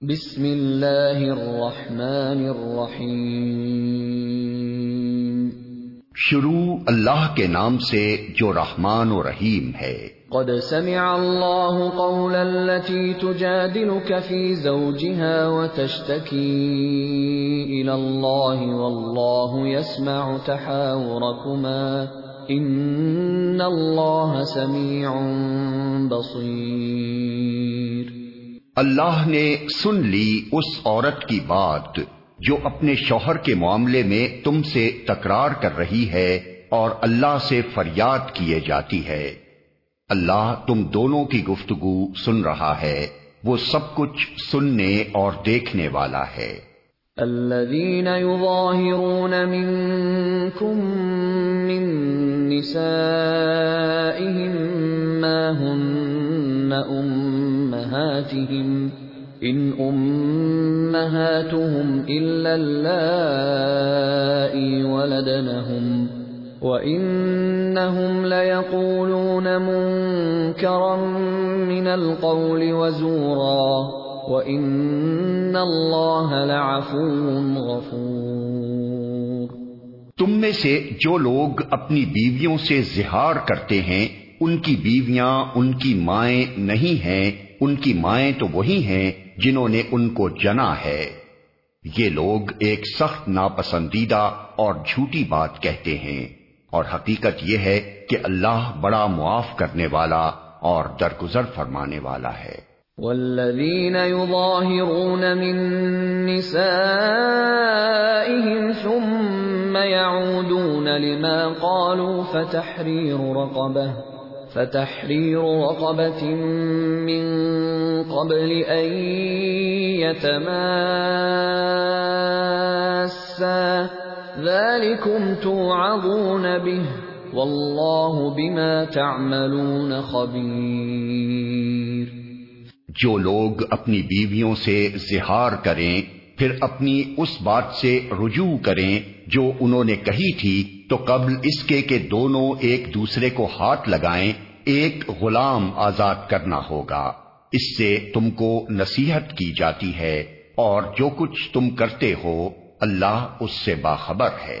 بسم اللہ الرحمن الرحیم۔ شروع اللہ کے نام سے جو رحمان و رحیم ہے۔ قد سمع اللہ قول التي تجادلك في زوجها وتشتكي الى الله والله يسمع تحاوركما۔ ان اللہ سمیع بصیر اللہ نے سن لی اس عورت کی بات جو اپنے شوہر کے معاملے میں تم سے تکرار کر رہی ہے اور اللہ سے فریاد کیے جاتی ہے۔ اللہ تم دونوں کی گفتگو سن رہا ہے۔ وہ سب کچھ سننے اور دیکھنے والا ہے۔ الذين يظاهرون منكم من نسائهم ما هن أمهاتهم إن أمهاتهم إلا اللائي ولدنهم وإنهم ليقولون منكرا من القول وزورا وإن الله لعفو غفور تم میں سے جو لوگ اپنی بیویوں سے زہار کرتے ہیں، ان کی بیویاں ان کی مائیں نہیں ہیں، ان کی مائیں تو وہی ہیں جنہوں نے ان کو جنا ہے۔ یہ لوگ ایک سخت ناپسندیدہ اور جھوٹی بات کہتے ہیں۔ اور حقیقت یہ ہے کہ اللہ بڑا معاف کرنے والا اور درگزر فرمانے والا ہے۔ والذين يظاهرون من نسائهم ثم يعودون لما قالوا فتحرير رقبه فتحرير رقبة من قبل أن يتماسا ذلكم توعظون به والله بما تعملون خبير جو لوگ اپنی بیویوں سے زہار کریں، پھر اپنی اس بات سے رجوع کریں جو انہوں نے کہی تھی، تو قبل اس کے کہ دونوں ایک دوسرے کو ہاتھ لگائیں، ایک غلام آزاد کرنا ہوگا۔ اس سے تم کو نصیحت کی جاتی ہے، اور جو کچھ تم کرتے ہو، اللہ اس سے باخبر ہے۔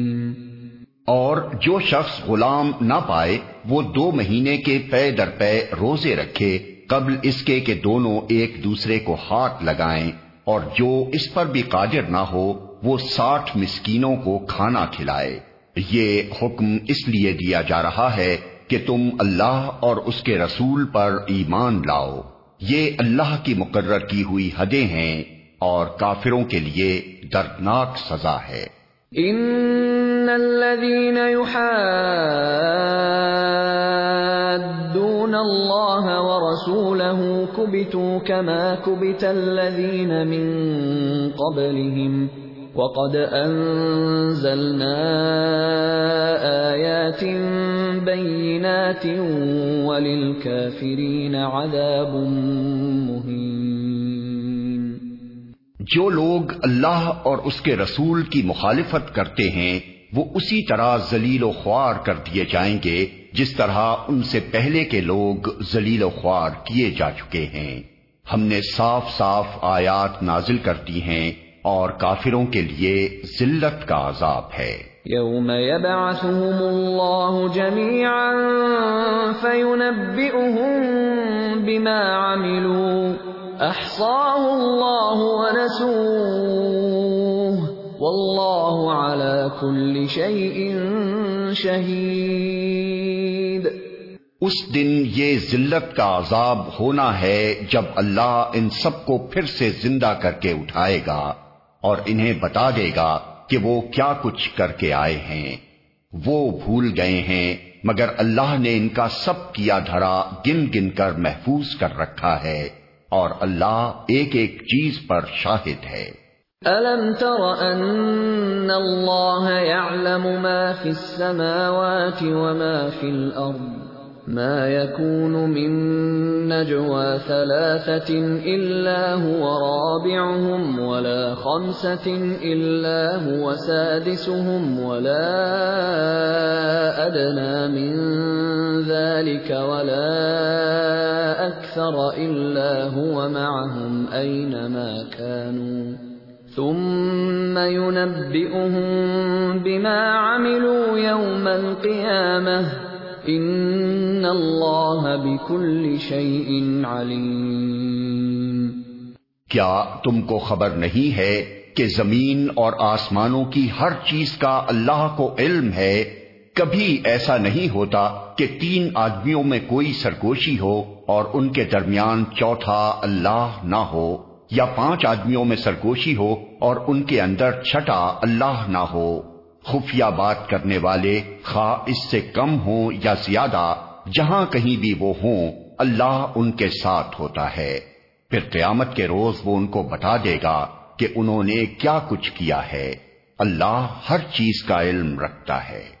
اور جو شخص غلام نہ پائے، وہ دو مہینے کے پے در پے روزے رکھے، قبل اس کے کہ دونوں ایک دوسرے کو ہاتھ لگائیں، اور جو اس پر بھی قادر نہ ہو، وہ ساٹھ مسکینوں کو کھانا کھلائے۔ یہ حکم اس لیے دیا جا رہا ہے کہ تم اللہ اور اس کے رسول پر ایمان لاؤ۔ یہ اللہ کی مقرر کی ہوئی حدیں ہیں اور کافروں کے لیے دردناک سزا ہے۔ ان الذين يحادون الله ورسوله كبتوا كما كبت الذين من قبلهم وقد انزلنا ايات بينات وللكافرين عذاب مهين جو لوگ اللہ اور اس کے رسول کی مخالفت کرتے ہیں وہ اسی طرح ذلیل و خوار کر دیے جائیں گے، جس طرح ان سے پہلے کے لوگ ذلیل و خوار کیے جا چکے ہیں۔ ہم نے صاف صاف آیات نازل کر دی ہیں اور کافروں کے لیے ذلت کا عذاب ہے۔ یوم يبعثهم الله جميعا فينبئهم بما عملوا احصاه الله ونسوه والله على كل شيء شهيد اس دن یہ ذلت کا عذاب ہونا ہے جب اللہ ان سب کو پھر سے زندہ کر کے اٹھائے گا اور انہیں بتا دے گا کہ وہ کیا کچھ کر کے آئے ہیں۔ وہ بھول گئے ہیں، مگر اللہ نے ان کا سب کیا دھڑا گن گن کر محفوظ کر رکھا ہے اور اللہ ایک ایک چیز پر شاہد ہے۔ أَلَمْ تَرَ أَنَّ اللَّهَ يَعْلَمُ مَا فِي السَّمَاوَاتِ وَمَا فِي الْأَرْضِ ما يكون من نجوى ثلاثة إلا هو رابعهم ولا خمسة إلا هو سادسهم ولا أدنى من ذلك ولا أكثر إلا هو معهم أينما كانوا ثم ينبئهم بما عملوا يوم القيامة ان اللہ بكل شيء علیم کیا تم کو خبر نہیں ہے کہ زمین اور آسمانوں کی ہر چیز کا اللہ کو علم ہے؟ کبھی ایسا نہیں ہوتا کہ تین آدمیوں میں کوئی سرگوشی ہو اور ان کے درمیان چوتھا اللہ نہ ہو۔ یا پانچ آدمیوں میں سرگوشی ہو اور ان کے اندر چھٹا اللہ نہ ہو، خفیہ بات کرنے والے خواہ اس سے کم ہوں یا زیادہ، جہاں کہیں بھی وہ ہوں، اللہ ان کے ساتھ ہوتا ہے۔ پھر قیامت کے روز وہ ان کو بتا دے گا کہ انہوں نے کیا کچھ کیا ہے۔ اللہ ہر چیز کا علم رکھتا ہے۔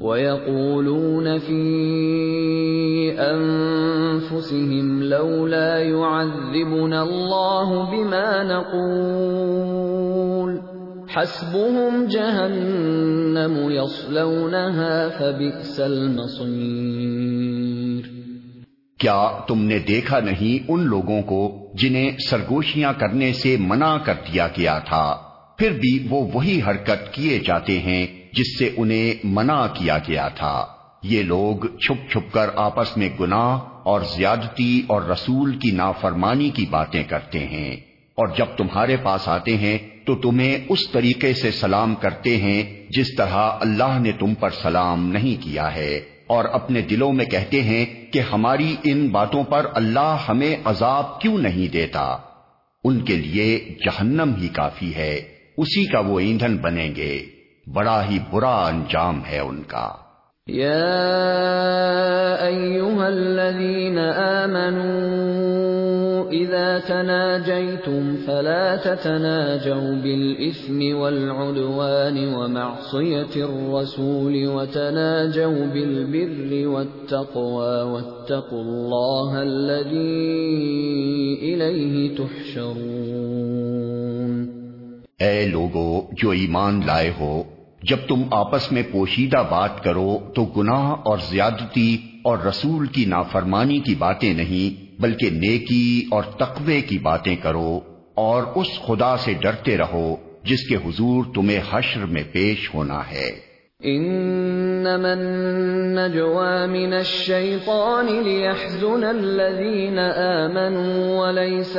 وَيَقُولُونَ فِي أَنفُسِهِمْ لَوْلَا يُعَذِّبُنَا اللَّهُ بِمَا نَقُولُ. حَسْبُهُمْ جَهَنَّمُ يَصْلَوْنَهَا فَبِئْسَ الْمَصِيرُ. کیا تم نے دیکھا نہیں ان لوگوں کو جنہیں سرگوشیاں کرنے سے منع کر دیا گیا تھا؟ پھر بھی وہ وہی حرکت کیے جاتے ہیں جس سے انہیں منع کیا گیا تھا۔ یہ لوگ چھپ چھپ کر آپس میں گناہ اور زیادتی اور رسول کی نافرمانی کی باتیں کرتے ہیں۔ اور جب تمہارے پاس آتے ہیں، تو تمہیں اس طریقے سے سلام کرتے ہیں جس طرح اللہ نے تم پر سلام نہیں کیا ہے۔ اور اپنے دلوں میں کہتے ہیں کہ ہماری ان باتوں پر اللہ ہمیں عذاب کیوں نہیں دیتا؟ ان کے لیے جہنم ہی کافی ہے۔ اسی کا وہ ایندھن بنیں گے۔ بڑا ہی برا انجام ہے ان کا۔ یا ایوہا الذین آمنوا اذا تناجیتم فلا تتناجوا بالاسم والعدوان ومعصیت الرسول وتناجوا بالبر والتقوى واتقوا اللہ الذی الیہ تحشرون۔ اے لوگو جو ایمان لائے ہو جب تم آپس میں پوشیدہ بات کرو تو گناہ اور زیادتی اور رسول کی نافرمانی کی باتیں نہیں، بلکہ نیکی اور تقوی کی باتیں کرو اور اس خدا سے ڈرتے رہو جس کے حضور تمہیں حشر میں پیش ہونا ہے۔ انما النجوى من الشيطان ليحزن الذين آمنوا وليس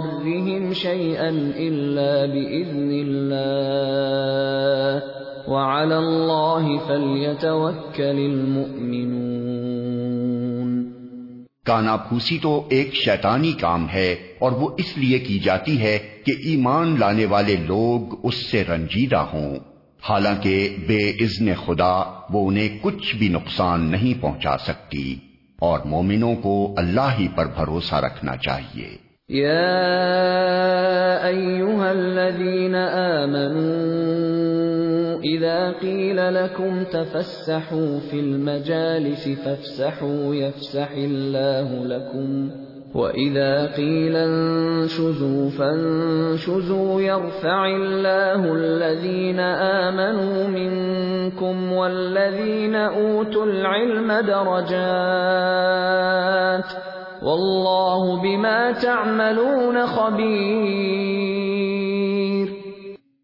بضارهم شيئا إلا بإذن الله. وعلى الله فليتوكل المؤمنون. کانا پھوسی تو ایک شیطانی کام ہے اور وہ اس لیے کی جاتی ہے کہ ایمان لانے والے لوگ اس سے رنجیدہ ہوں۔ حالانکہ بے اذن خدا وہ انہیں کچھ بھی نقصان نہیں پہنچا سکتی اور مومنوں کو اللہ ہی پر بھروسہ رکھنا چاہیے۔ یا ایوہا الذین آمنوا إذا قيل لكم تفسحوا في المجالس فافسحوا يفسح الله لكم وإذا قيل انشزوا فانشزوا يرفع الله الذين آمنوا منكم والذين أوتوا العلم درجات والله بما تعملون خبير۔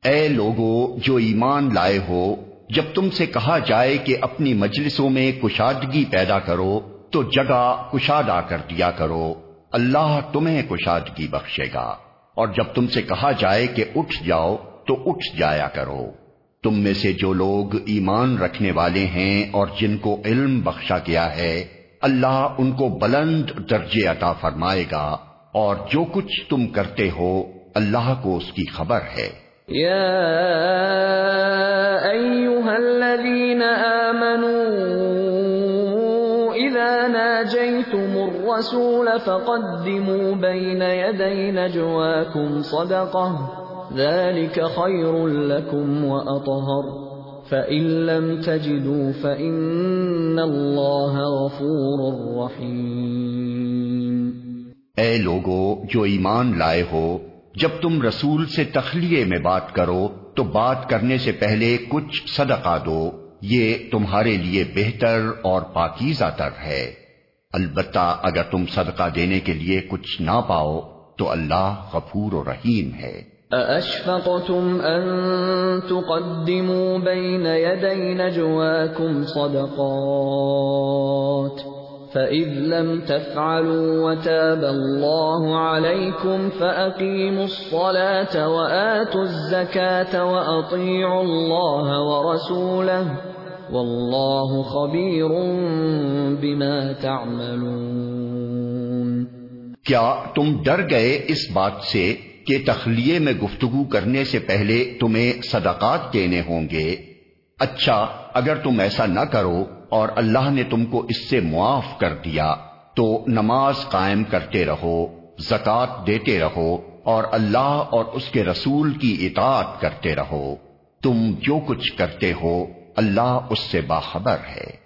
اے لوگو، جو ایمان لائے ہو، جب تم سے کہا جائے کہ اپنی مجلسوں میں کشادگی پیدا کرو، تو جگہ کشادہ کر دیا کرو۔ اللہ تمہیں کشادگی بخشے گا۔ اور جب تم سے کہا جائے کہ اٹھ جاؤ، تو اٹھ جایا کرو۔ تم میں سے جو لوگ ایمان رکھنے والے ہیں اور جن کو علم بخشا گیا ہے اللہ ان کو بلند درجے عطا فرمائے گا اور جو کچھ تم کرتے ہو اللہ کو اس کی خبر ہے۔ یا ایوہا الذین آمنوا اذا ناجيتم الرسول فقدموا بين يدي نجواكم صدقة ذلك خير لكم وأطهر فإن لم تجدوا فإن الله غفور رحيم اے لوگو، جو ایمان لائے ہو، جب تم رسول سے تخلیے میں بات کرو، تو بات کرنے سے پہلے کچھ صدقہ دو۔ یہ تمہارے لیے بہتر اور پاکیزہ تر ہے۔ البتہ اگر تم صدقہ دینے کے لیے کچھ نہ پاؤ، تو اللہ غفور و رحیم ہے۔ ااشفقتم ان تقدموا بين يدي نجواكم صدقات فَإِذْ لَمْ تَفْعَلُوا وَتَابَ اللَّهُ عَلَيْكُمْ فَأَقِيمُوا الصَّلَاةَ وَآتُوا الزَّكَاةَ وَأَطِيعُوا اللَّهَ وَرَسُولَهُ وَاللَّهُ خَبِيرٌ بِمَا تَعْمَلُونَ۔ کیا تم ڈر گئے اس بات سے کہ تخلیے میں گفتگو کرنے سے پہلے تمہیں صدقات دینے ہوں گے۔ اچھا اگر تم ایسا نہ کرو اور اللہ نے تم کو اس سے معاف کر دیا، تو نماز قائم کرتے رہو زکات دیتے رہو اور اللہ اور اس کے رسول کی اطاعت کرتے رہو۔ تم جو کچھ کرتے ہو، اللہ اس سے باخبر ہے۔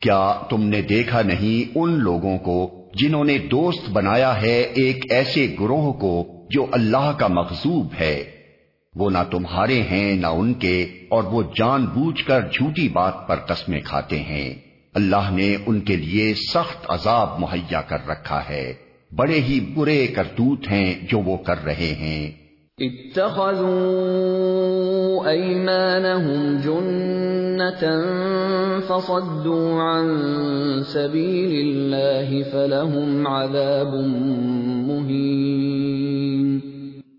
کیا تم نے دیکھا نہیں ان لوگوں کو جنہوں نے دوست بنایا ہے ایک ایسے گروہ کو جو اللہ کا مغزوب ہے؟ وہ نہ تمہارے ہیں نہ ان کے، اور وہ جان بوجھ کر جھوٹی بات پر قسمیں کھاتے ہیں۔ اللہ نے ان کے لیے سخت عذاب مہیا کر رکھا ہے۔ بڑے ہی برے کرتوت ہیں جو وہ کر رہے ہیں۔ اتخذوا ایمانهم جنتا فصدوا عن سبیل اللہ فلهم عذاب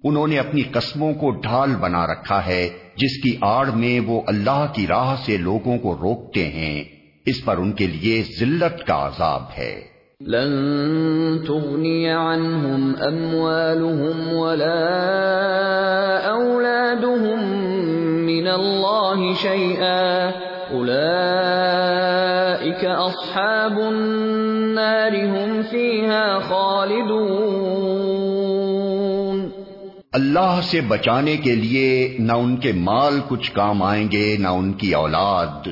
انہوں نے اپنی قسموں کو ڈھال بنا رکھا ہے جس کی آڑ میں وہ اللہ کی راہ سے لوگوں کو روکتے ہیں۔ اس پر ان کے لیے ذلت کا عذاب ہے۔ لن تغنی عنہم اموالهم ولا اولادهم من اللہ شیئا اولئیک اصحاب النار هم فیها خالدون. اللہ سے بچانے کے لیے نہ ان کے مال کچھ کام آئیں گے، نہ ان کی اولاد۔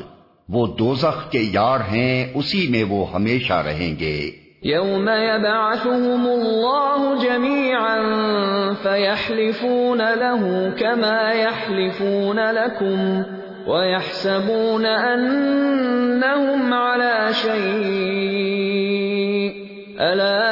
وہ دوزخ کے یار ہیں، اسی میں وہ ہمیشہ رہیں گے۔ یوم يبعثهم اللہ جميعا فيحلفون له كما يحلفون لكم ويحسبون انهم على شيء الا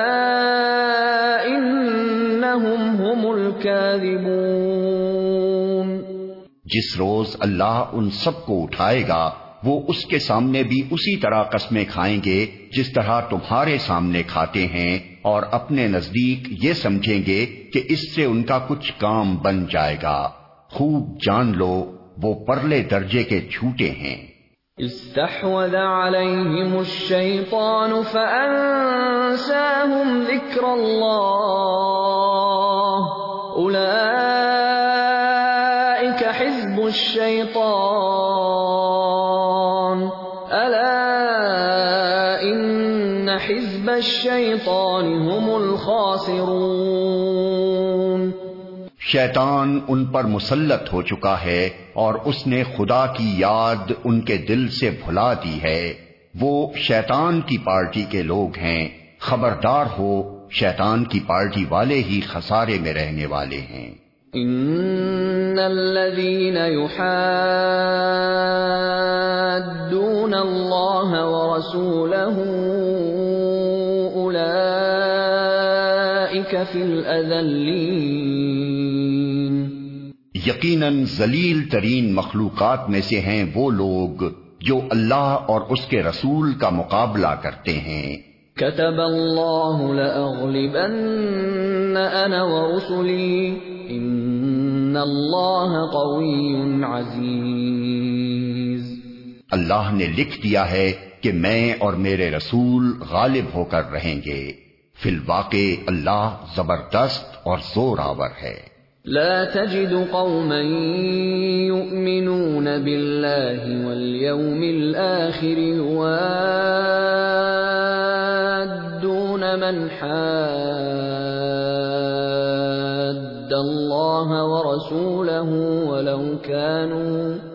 جس روز اللہ ان سب کو اٹھائے گا وہ اس کے سامنے بھی اسی طرح قسمیں کھائیں گے جس طرح تمہارے سامنے کھاتے ہیں اور اپنے نزدیک یہ سمجھیں گے کہ اس سے ان کا کچھ کام بن جائے گا۔ خوب جان لو، وہ پرلے درجے کے جھوٹے ہیں۔ استحوذ عليهم الشيطان فأنساهم ذكر الله۔ أولئك حزب الشيطان۔ ألا إن حزب الشيطان هم الخاسرون شیطان ان پر مسلط ہو چکا ہے اور اس نے خدا کی یاد ان کے دل سے بھلا دی ہے۔ وہ شیطان کی پارٹی کے لوگ ہیں۔ خبردار ہو شیطان کی پارٹی والے ہی خسارے میں رہنے والے ہیں۔ ان الذين الله ورسوله اولئك في الاذلين یقیناً ذلیل ترین مخلوقات میں سے ہیں وہ لوگ جو اللہ اور اس کے رسول کا مقابلہ کرتے ہیں۔ كتب الله لأغلبن أنا ورسلي إن الله قوي عزيز اللہ نے لکھ دیا ہے کہ میں اور میرے رسول غالب ہو کر رہیں گے۔ فی الواقع اللہ زبردست اور زور آور ہے۔ لا تجد قوما يؤمنون بالله واليوم الآخر يوادون من حاد الله ورسوله ولو كانوا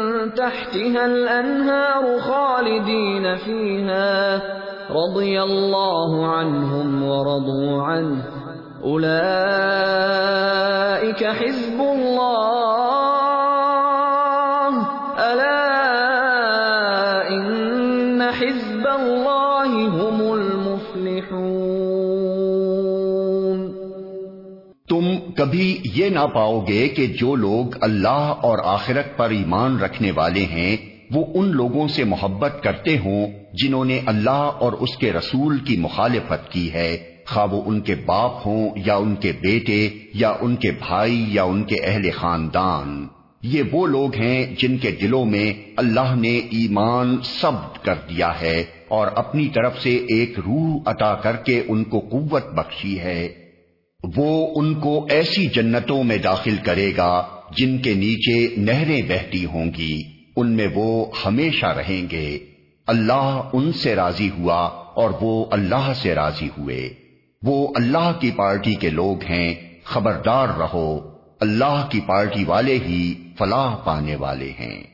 تحتها الأنهار خالدين فيها. رضي الله عنهم ورضوا عنه. أولئك حزب الله. کبھی یہ نہ پاؤ گے کہ جو لوگ اللہ اور آخرت پر ایمان رکھنے والے ہیں، وہ ان لوگوں سے محبت کرتے ہوں جنہوں نے اللہ اور اس کے رسول کی مخالفت کی ہے۔ خواہ وہ ان کے باپ ہوں یا ان کے بیٹے یا ان کے بھائی یا ان کے اہل خاندان۔ یہ وہ لوگ ہیں جن کے دلوں میں اللہ نے ایمان سبد کر دیا ہے اور اپنی طرف سے ایک روح عطا کر کے ان کو قوت بخشی ہے۔ وہ ان کو ایسی جنتوں میں داخل کرے گا جن کے نیچے نہریں بہتی ہوں گی۔ ان میں وہ ہمیشہ رہیں گے۔ اللہ ان سے راضی ہوا اور وہ اللہ سے راضی ہوئے۔ وہ اللہ کی پارٹی کے لوگ ہیں۔ خبردار رہو۔ اللہ کی پارٹی والے ہی فلاح پانے والے ہیں۔